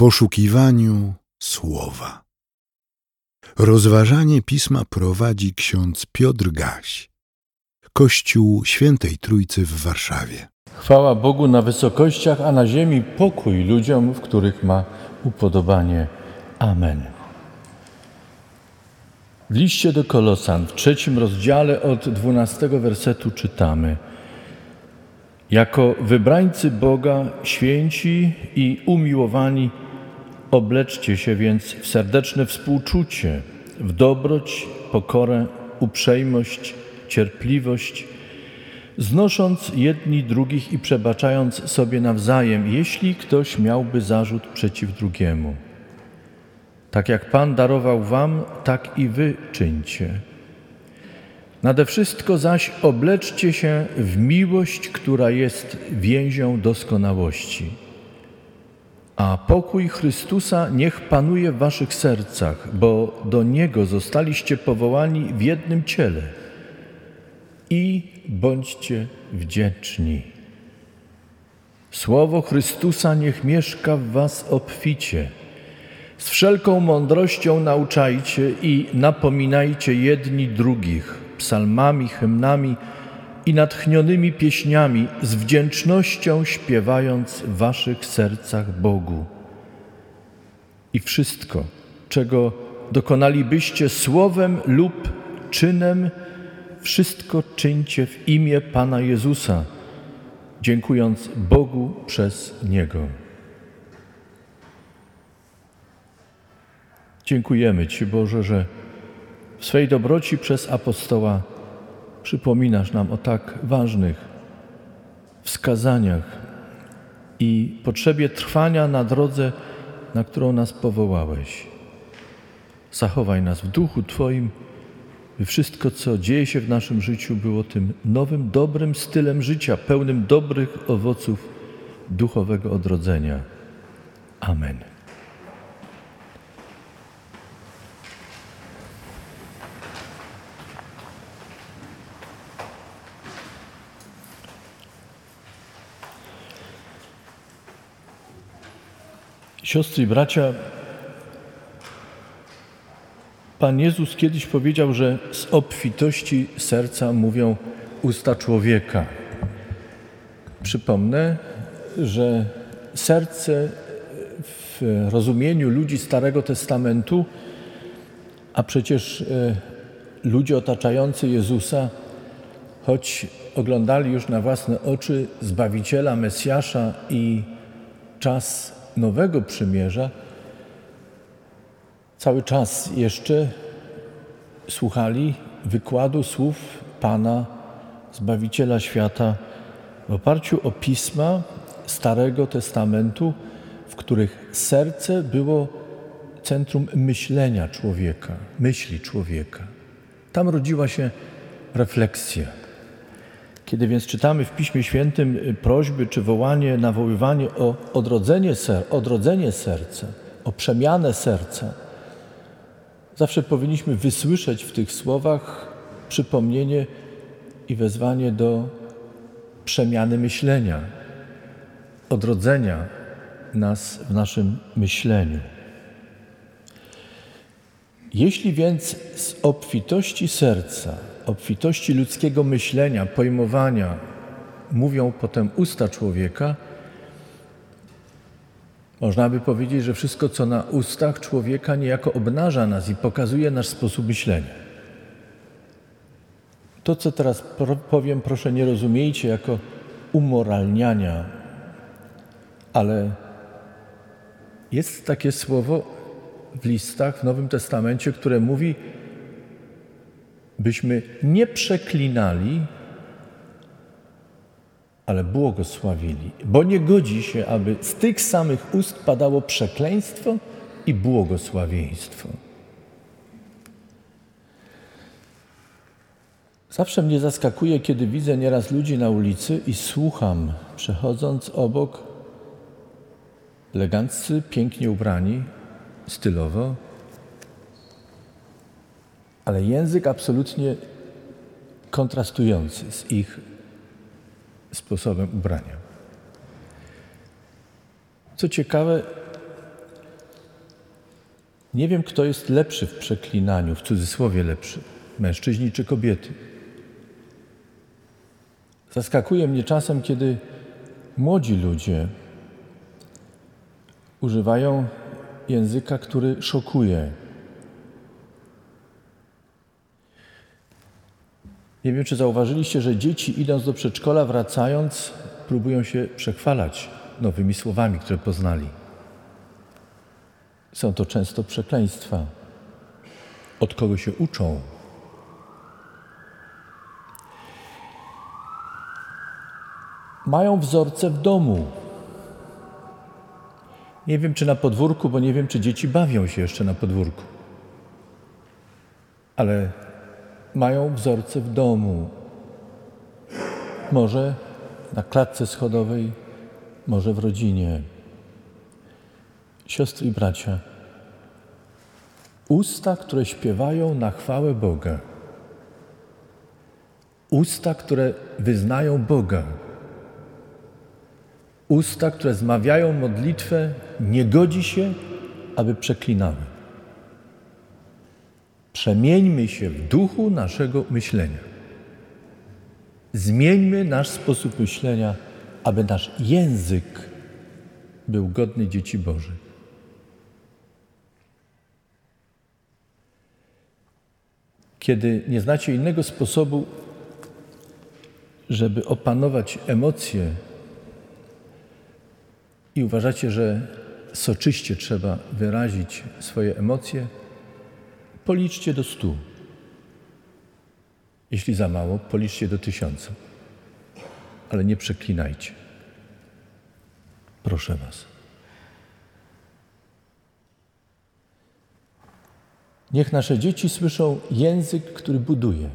poszukiwaniu słowa. Rozważanie pisma prowadzi ksiądz Piotr Gaś, Kościół Świętej Trójcy w Warszawie. Chwała Bogu na wysokościach, a na ziemi pokój ludziom, w których ma upodobanie. Amen. W liście do Kolosan w trzecim rozdziale od dwunastego wersetu czytamy – jako wybrańcy Boga, święci i umiłowani, obleczcie się więc w serdeczne współczucie, w dobroć, pokorę, uprzejmość, cierpliwość, znosząc jedni drugich i przebaczając sobie nawzajem, jeśli ktoś miałby zarzut przeciw drugiemu. Tak jak Pan darował Wam, tak i Wy czyńcie. Nade wszystko zaś obleczcie się w miłość, która jest więzią doskonałości. A pokój Chrystusa niech panuje w waszych sercach, bo do Niego zostaliście powołani w jednym ciele. I bądźcie wdzięczni. Słowo Chrystusa niech mieszka w was obficie. Z wszelką mądrością nauczajcie i napominajcie jedni drugich psalmami, hymnami i natchnionymi pieśniami, z wdzięcznością śpiewając w waszych sercach Bogu. I wszystko, czego dokonalibyście słowem lub czynem, wszystko czyńcie w imię Pana Jezusa, dziękując Bogu przez Niego. Dziękujemy Ci, Boże, że w swej dobroci przez apostoła przypominasz nam o tak ważnych wskazaniach i potrzebie trwania na drodze, na którą nas powołałeś. Zachowaj nas w duchu Twoim, by wszystko, co dzieje się w naszym życiu, było tym nowym, dobrym stylem życia, pełnym dobrych owoców duchowego odrodzenia. Amen. Siostry i bracia, Pan Jezus kiedyś powiedział, że z obfitości serca mówią usta człowieka. Przypomnę, że serce w rozumieniu ludzi Starego Testamentu, a przecież e, ludzie otaczający Jezusa, choć oglądali już na własne oczy Zbawiciela, Mesjasza i czas Nowego Przymierza cały czas jeszcze słuchali wykładu słów Pana, Zbawiciela świata, w oparciu o pisma Starego Testamentu, w których serce było centrum myślenia człowieka, myśli człowieka. Tam rodziła się refleksja. Kiedy więc czytamy w Piśmie Świętym y, prośby czy wołanie, nawoływanie o odrodzenie, ser, odrodzenie serca, o przemianę serca, zawsze powinniśmy wysłyszeć w tych słowach przypomnienie i wezwanie do przemiany myślenia, odrodzenia nas w naszym myśleniu. Jeśli więc z obfitości serca obfitości ludzkiego myślenia, pojmowania mówią potem usta człowieka, można by powiedzieć, że wszystko, co na ustach człowieka, niejako obnaża nas i pokazuje nasz sposób myślenia. To, co teraz powiem, proszę nie rozumiejcie jako umoralniania, ale jest takie słowo w listach w Nowym Testamencie, które mówi, byśmy nie przeklinali, ale błogosławili, bo nie godzi się, aby z tych samych ust padało przekleństwo i błogosławieństwo. Zawsze mnie zaskakuje, kiedy widzę nieraz ludzi na ulicy i słucham, przechodząc obok, eleganccy, pięknie ubrani, stylowo, ale język absolutnie kontrastujący z ich sposobem ubrania. Co ciekawe, Nie wiem, kto jest lepszy w przeklinaniu, w cudzysłowie lepszy, mężczyźni czy kobiety. Zaskakuje mnie czasem, kiedy młodzi ludzie używają języka, który szokuje. Nie wiem, czy zauważyliście, że dzieci idąc do przedszkola, wracając, próbują się przechwalać nowymi słowami, które poznali. Są to często przekleństwa. Od kogo się uczą? Mają wzorce w domu. Nie wiem, czy na podwórku, bo nie wiem, czy dzieci bawią się jeszcze na podwórku. Ale mają wzorce w domu. Może na klatce schodowej, może w rodzinie. Siostry i bracia, usta, które śpiewają na chwałę Boga, usta, które wyznają Boga, usta, które zmawiają modlitwę, nie godzi się, aby przeklinały. Przemieńmy się w duchu naszego myślenia. Zmieńmy nasz sposób myślenia, aby nasz język był godny dzieci Bożych. Kiedy nie znacie innego sposobu, żeby opanować emocje i uważacie, że soczyście trzeba wyrazić swoje emocje, policzcie do stu. Jeśli za mało, policzcie do tysiąca. Ale nie przeklinajcie. Proszę Was. Niech nasze dzieci słyszą język, który buduje.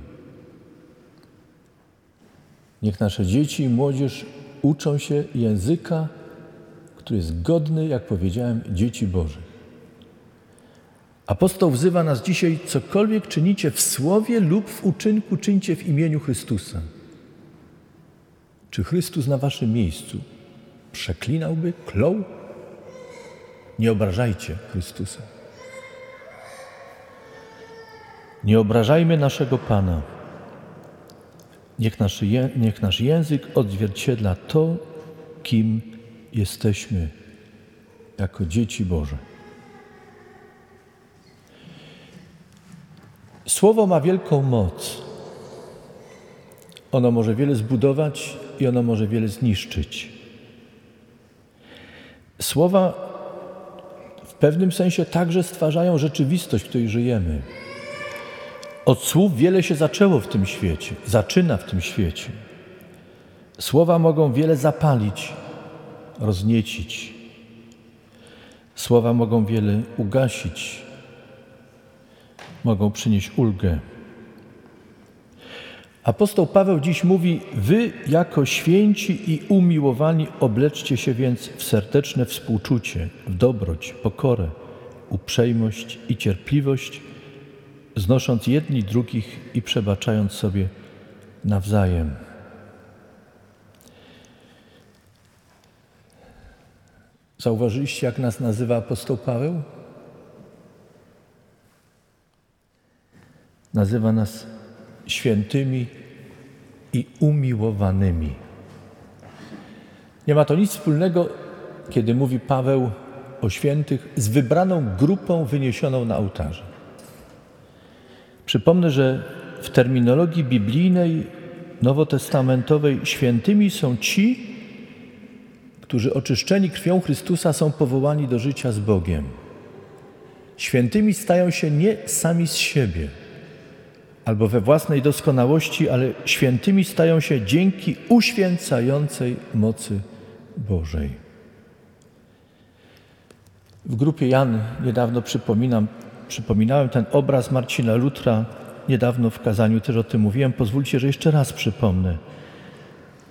Niech nasze dzieci i młodzież uczą się języka, który jest godny, jak powiedziałem, dzieci Bożych. Apostoł wzywa nas dzisiaj, cokolwiek czynicie w słowie lub w uczynku, czyńcie w imieniu Chrystusa. Czy Chrystus na waszym miejscu przeklinałby, klął? Nie obrażajcie Chrystusa. Nie obrażajmy naszego Pana. Niech nasz, niech nasz język odzwierciedla to, kim jesteśmy jako dzieci Boże. Słowo ma wielką moc. Ono może wiele zbudować i ono może wiele zniszczyć. Słowa w pewnym sensie także stwarzają rzeczywistość, w której żyjemy. Od słów wiele się zaczęło w tym świecie, zaczyna w tym świecie. Słowa mogą wiele zapalić, rozniecić. Słowa mogą wiele ugasić, mogą przynieść ulgę. Apostoł Paweł dziś mówi: Wy, jako święci i umiłowani, obleczcie się więc w serdeczne współczucie, w dobroć, pokorę, uprzejmość i cierpliwość znosząc jedni drugich i przebaczając sobie nawzajem. Zauważyliście, jak nas nazywa apostoł Paweł? Nazywa nas świętymi i umiłowanymi. Nie ma to nic wspólnego, kiedy mówi Paweł o świętych, z wybraną grupą wyniesioną na ołtarze. Przypomnę, że w terminologii biblijnej, nowotestamentowej, świętymi są ci, którzy oczyszczeni krwią Chrystusa są powołani do życia z Bogiem. Świętymi stają się nie sami z siebie albo we własnej doskonałości, ale świętymi stają się dzięki uświęcającej mocy Bożej. W grupie Jan niedawno przypominam, Przypominałem ten obraz Marcina Lutra, niedawno w kazaniu też o tym mówiłem. Pozwólcie, że jeszcze raz przypomnę.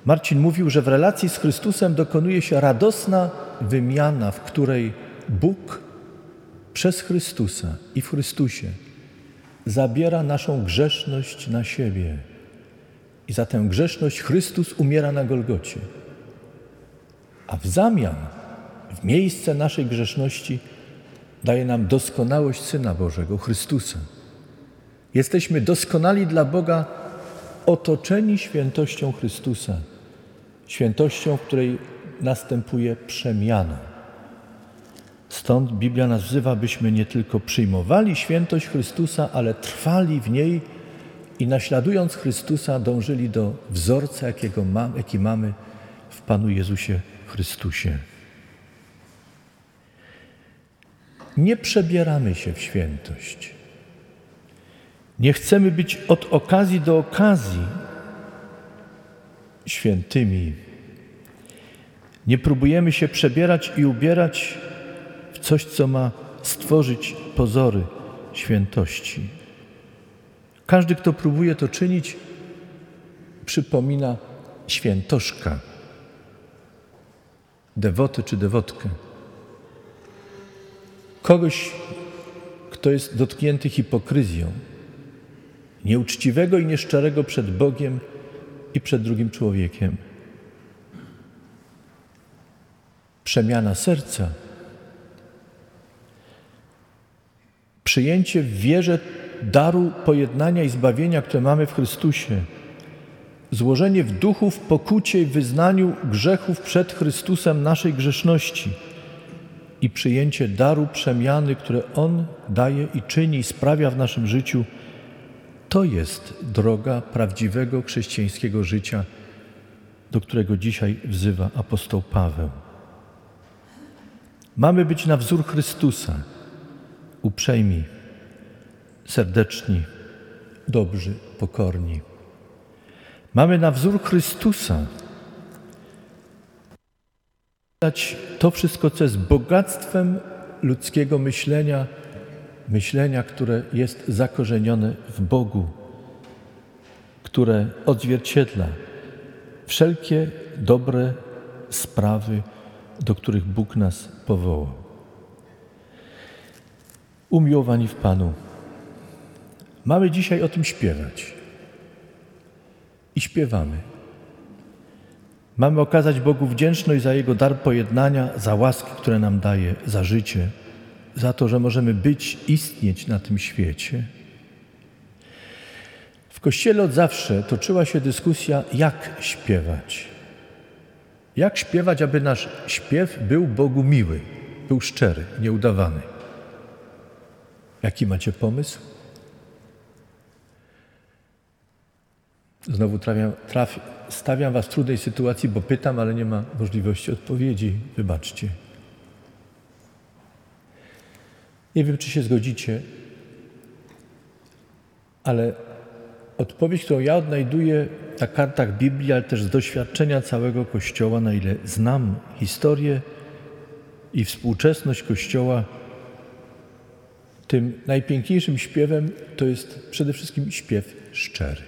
Marcin mówił, że w relacji z Chrystusem dokonuje się radosna wymiana, w której Bóg przez Chrystusa i w Chrystusie zabiera naszą grzeszność na siebie. I za tę grzeszność Chrystus umiera na Golgocie. A w zamian, w miejsce naszej grzeszności, daje nam doskonałość Syna Bożego, Chrystusa. Jesteśmy doskonali dla Boga, otoczeni świętością Chrystusa, świętością, w której następuje przemiana. Stąd Biblia nas wzywa, byśmy nie tylko przyjmowali świętość Chrystusa, ale trwali w niej i naśladując Chrystusa dążyli do wzorca, jakiego mam, jaki mamy w Panu Jezusie Chrystusie. Nie przebieramy się w świętość. Nie chcemy być od okazji do okazji świętymi. Nie próbujemy się przebierać i ubierać coś, co ma stworzyć pozory świętości. Każdy, kto próbuje to czynić, przypomina świętoszka, dewotę czy dewotkę. Kogoś, kto jest dotknięty hipokryzją, nieuczciwego i nieszczerego przed Bogiem i przed drugim człowiekiem. Przemiana serca, przyjęcie w wierze daru pojednania i zbawienia, które mamy w Chrystusie, złożenie w duchu w pokucie i wyznaniu grzechów przed Chrystusem naszej grzeszności. I przyjęcie daru przemiany, które On daje i czyni i sprawia w naszym życiu, to jest droga prawdziwego chrześcijańskiego życia, do którego dzisiaj wzywa apostoł Paweł. Mamy być na wzór Chrystusa, uprzejmi, serdeczni, dobrzy, pokorni. Mamy na wzór Chrystusa dać to wszystko, co jest bogactwem ludzkiego myślenia, myślenia, które jest zakorzenione w Bogu, które odzwierciedla wszelkie dobre sprawy, do których Bóg nas powołał. Umiłowani w Panu, mamy dzisiaj o tym śpiewać. I śpiewamy. Mamy okazać Bogu wdzięczność za Jego dar pojednania, za łaski, które nam daje, za życie, za to, że możemy być, istnieć na tym świecie. W Kościele od zawsze toczyła się dyskusja, jak śpiewać. Jak śpiewać, aby nasz śpiew był Bogu miły, był szczery, nieudawany. Jaki macie pomysł? Znowu trafiam, traf, stawiam Was w trudnej sytuacji, bo pytam, ale nie ma możliwości odpowiedzi. Wybaczcie. Nie wiem, czy się zgodzicie, ale odpowiedź, którą ja odnajduję na kartach Biblii, ale też z doświadczenia całego Kościoła, na ile znam historię i współczesność Kościoła, tym najpiękniejszym śpiewem to jest przede wszystkim śpiew szczery.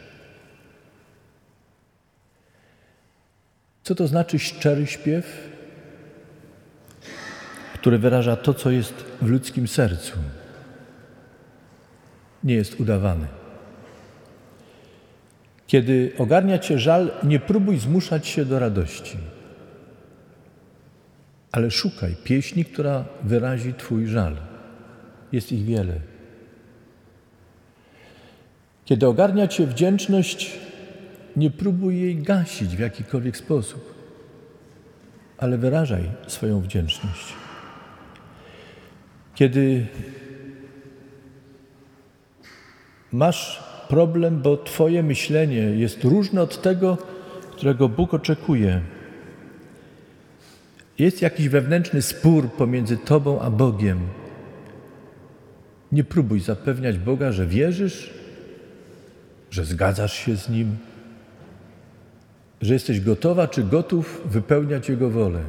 Co to znaczy szczery śpiew? Który wyraża to, co jest w ludzkim sercu. Nie jest udawany. Kiedy ogarnia cię żal, nie próbuj zmuszać się do radości, ale szukaj pieśni, która wyrazi Twój żal. Jest ich wiele. Kiedy ogarnia cię wdzięczność, nie próbuj jej gasić w jakikolwiek sposób, ale wyrażaj swoją wdzięczność. Kiedy masz problem, bo Twoje myślenie jest różne od tego, którego Bóg oczekuje, jest jakiś wewnętrzny spór pomiędzy Tobą a Bogiem, nie próbuj zapewniać Boga, że wierzysz, że zgadzasz się z Nim, że jesteś gotowa czy gotów wypełniać Jego wolę.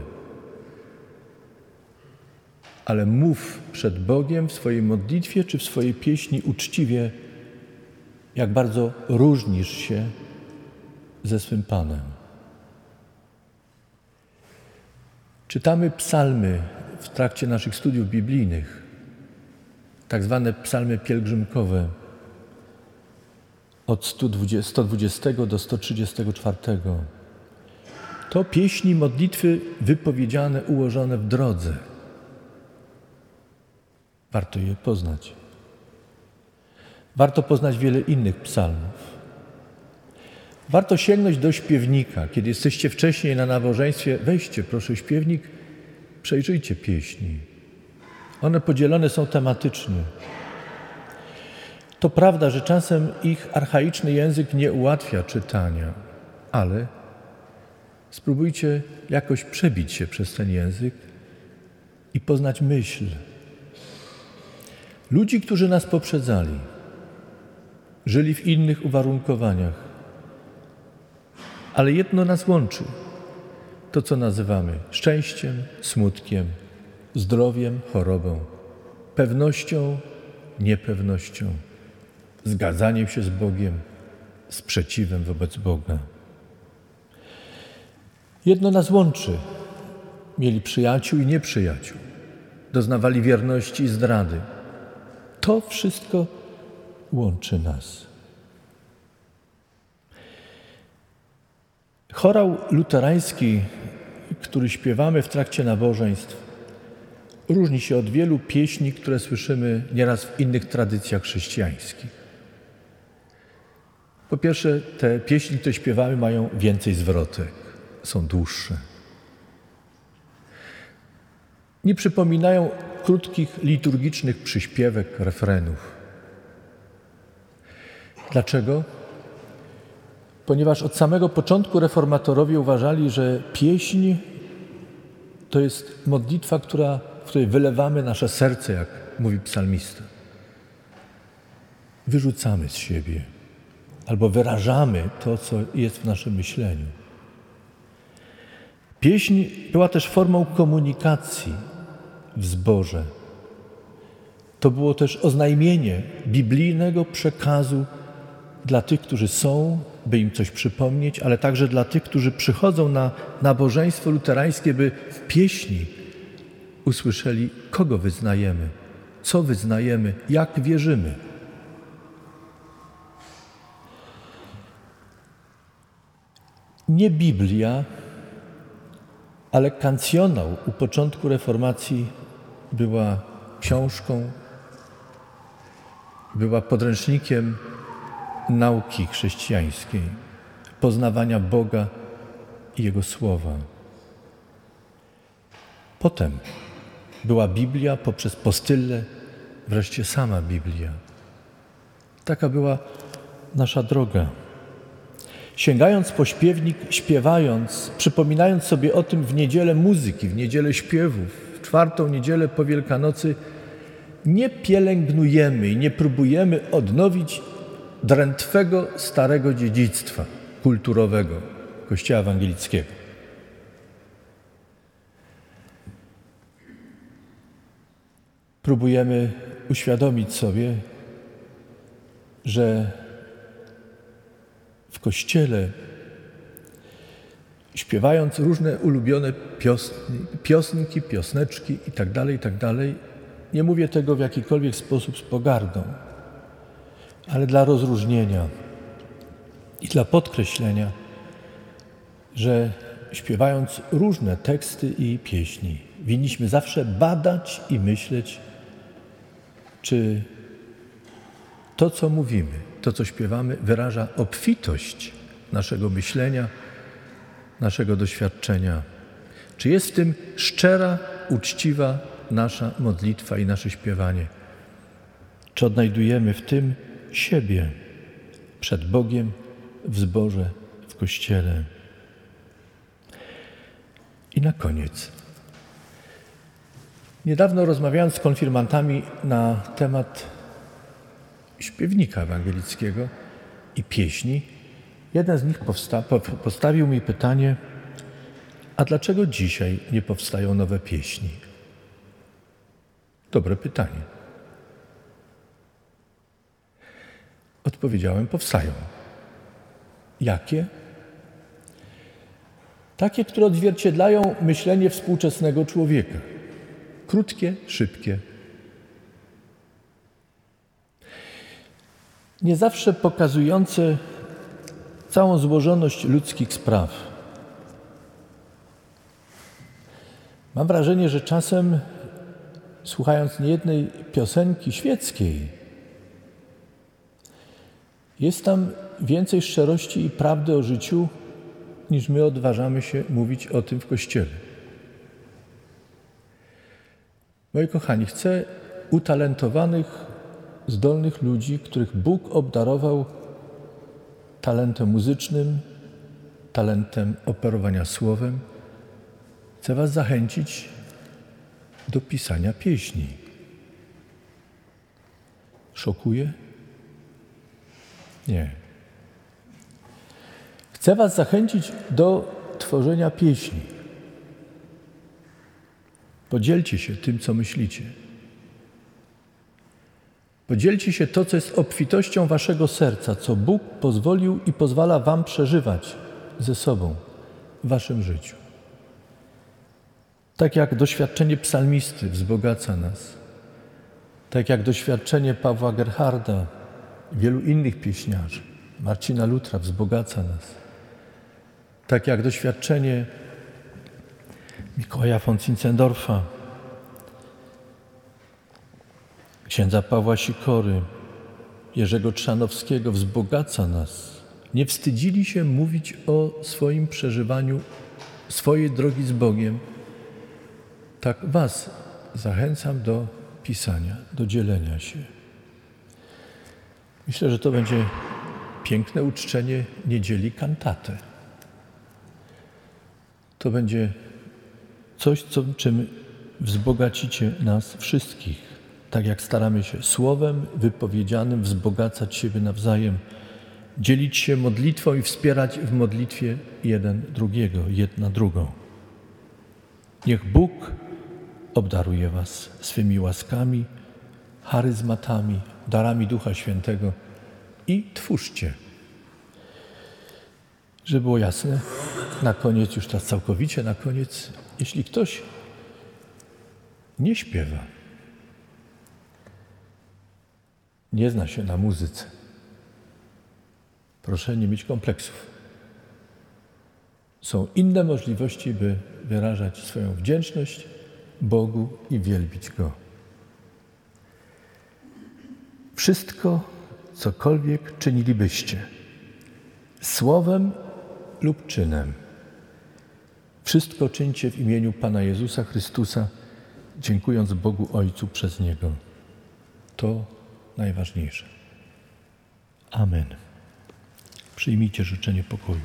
Ale mów przed Bogiem w swojej modlitwie czy w swojej pieśni uczciwie, jak bardzo różnisz się ze swym Panem. Czytamy psalmy w trakcie naszych studiów biblijnych, tak zwane psalmy pielgrzymkowe od 120, 120 do 134. To pieśni, modlitwy wypowiedziane, ułożone w drodze. Warto je poznać. Warto poznać wiele innych psalmów. Warto sięgnąć do śpiewnika. Kiedy jesteście wcześniej na nabożeństwie, weźcie proszę śpiewnik, przejrzyjcie pieśni. One podzielone są tematycznie. To prawda, że czasem ich archaiczny język nie ułatwia czytania, ale spróbujcie jakoś przebić się przez ten język i poznać myśl. Ludzi, którzy nas poprzedzali, żyli w innych uwarunkowaniach, ale jedno nas łączy to, co nazywamy szczęściem, smutkiem, zdrowiem, chorobą, pewnością, niepewnością, zgadzaniem się z Bogiem, sprzeciwem wobec Boga. Jedno nas łączy. Mieli przyjaciół i nieprzyjaciół. Doznawali wierności i zdrady. To wszystko łączy nas. Chorał luterański, który śpiewamy w trakcie nabożeństw, różni się od wielu pieśni, które słyszymy nieraz w innych tradycjach chrześcijańskich. Po pierwsze, te pieśni, które śpiewamy, mają więcej zwrotek, są dłuższe. Nie przypominają krótkich liturgicznych przyśpiewek, refrenów. Dlaczego? Ponieważ od samego początku reformatorowie uważali, że pieśń to jest modlitwa, która, w której wylewamy nasze serce, jak mówi psalmista. Wyrzucamy z siebie albo wyrażamy to, co jest w naszym myśleniu. Pieśń była też formą komunikacji w zborze. To było też oznajmienie biblijnego przekazu dla tych, którzy są, by im coś przypomnieć, ale także dla tych, którzy przychodzą na nabożeństwo luterańskie, by w pieśni usłyszeli, kogo wyznajemy, co wyznajemy, jak wierzymy. Nie Biblia, ale kancjonał u początku reformacji była książką, była podręcznikiem nauki chrześcijańskiej, poznawania Boga i Jego Słowa. Potem była Biblia poprzez postylę, wreszcie sama Biblia. Taka była nasza droga. Sięgając po śpiewnik, śpiewając, przypominając sobie o tym w niedzielę muzyki, w niedzielę śpiewów, w czwartą niedzielę po Wielkanocy, nie pielęgnujemy i nie próbujemy odnowić drętwego starego dziedzictwa kulturowego Kościoła Ewangelickiego. Próbujemy uświadomić sobie, że w kościele, śpiewając różne ulubione piosni, piosnki, piosneczki itd., tak itd., tak nie mówię tego w jakikolwiek sposób z pogardą, ale dla rozróżnienia i dla podkreślenia, że śpiewając różne teksty i pieśni, winniśmy zawsze badać i myśleć, czy to, co mówimy, to, co śpiewamy, wyraża obfitość naszego myślenia, naszego doświadczenia. Czy jest w tym szczera, uczciwa nasza modlitwa i nasze śpiewanie? Czy odnajdujemy w tym siebie przed Bogiem, w zborze, w kościele? I na koniec. Niedawno rozmawiając z konfirmantami na temat śpiewnika ewangelickiego i pieśni, jeden z nich powsta- postawił mi pytanie, a dlaczego dzisiaj nie powstają nowe pieśni? Dobre pytanie. Odpowiedziałem, powstają. Jakie? Takie, które odzwierciedlają myślenie współczesnego człowieka. Krótkie, szybkie, nie zawsze pokazujące całą złożoność ludzkich spraw. Mam wrażenie, że czasem słuchając niejednej piosenki świeckiej, jest tam więcej szczerości i prawdy o życiu, niż my odważamy się mówić o tym w kościele. Moi kochani, chcę utalentowanych, zdolnych ludzi, których Bóg obdarował talentem muzycznym, talentem operowania słowem, chcę Was zachęcić do pisania pieśni. Szokuje? Nie. Chcę Was zachęcić do tworzenia pieśni. Podzielcie się tym, co myślicie. Podzielcie się to, co jest obfitością Waszego serca, co Bóg pozwolił i pozwala Wam przeżywać ze sobą w Waszym życiu. Tak jak doświadczenie psalmisty wzbogaca nas, tak jak doświadczenie Pawła Gerharda, wielu innych pieśniarzy, Marcina Lutra wzbogaca nas, tak jak doświadczenie Mikołaja von Zinzendorfa, księdza Pawła Sikory, Jerzego Trzanowskiego wzbogaca nas. Nie wstydzili się mówić o swoim przeżywaniu swojej drogi z Bogiem. Tak Was zachęcam do pisania, do dzielenia się. Myślę, że to będzie piękne uczczenie niedzieli kantatę. To będzie coś, co, czym wzbogacicie nas wszystkich. Tak jak staramy się słowem wypowiedzianym wzbogacać siebie nawzajem, dzielić się modlitwą i wspierać w modlitwie jeden drugiego, jedna drugą. Niech Bóg obdaruje Was swymi łaskami, charyzmatami, darami Ducha Świętego i twórzcie. Żeby było jasne, na koniec, już teraz całkowicie na koniec, jeśli ktoś nie śpiewa, nie zna się na muzyce, proszę nie mieć kompleksów. Są inne możliwości, by wyrażać swoją wdzięczność Bogu i wielbić Go. Wszystko, cokolwiek czynilibyście, słowem lub czynem, wszystko czyńcie w imieniu Pana Jezusa Chrystusa, dziękując Bogu Ojcu przez Niego. To najważniejsze. Amen. Przyjmijcie życzenie pokoju.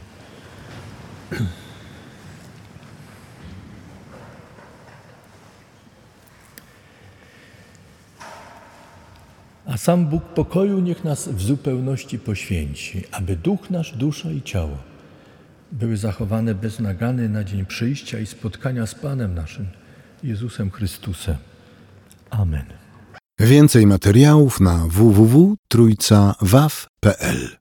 A sam Bóg pokoju niech nas w zupełności poświęci, aby duch nasz, dusza i ciało były zachowane bez nagany na dzień przyjścia i spotkania z Panem naszym, Jezusem Chrystusem. Amen. Więcej materiałów na www.trójcawaw.pl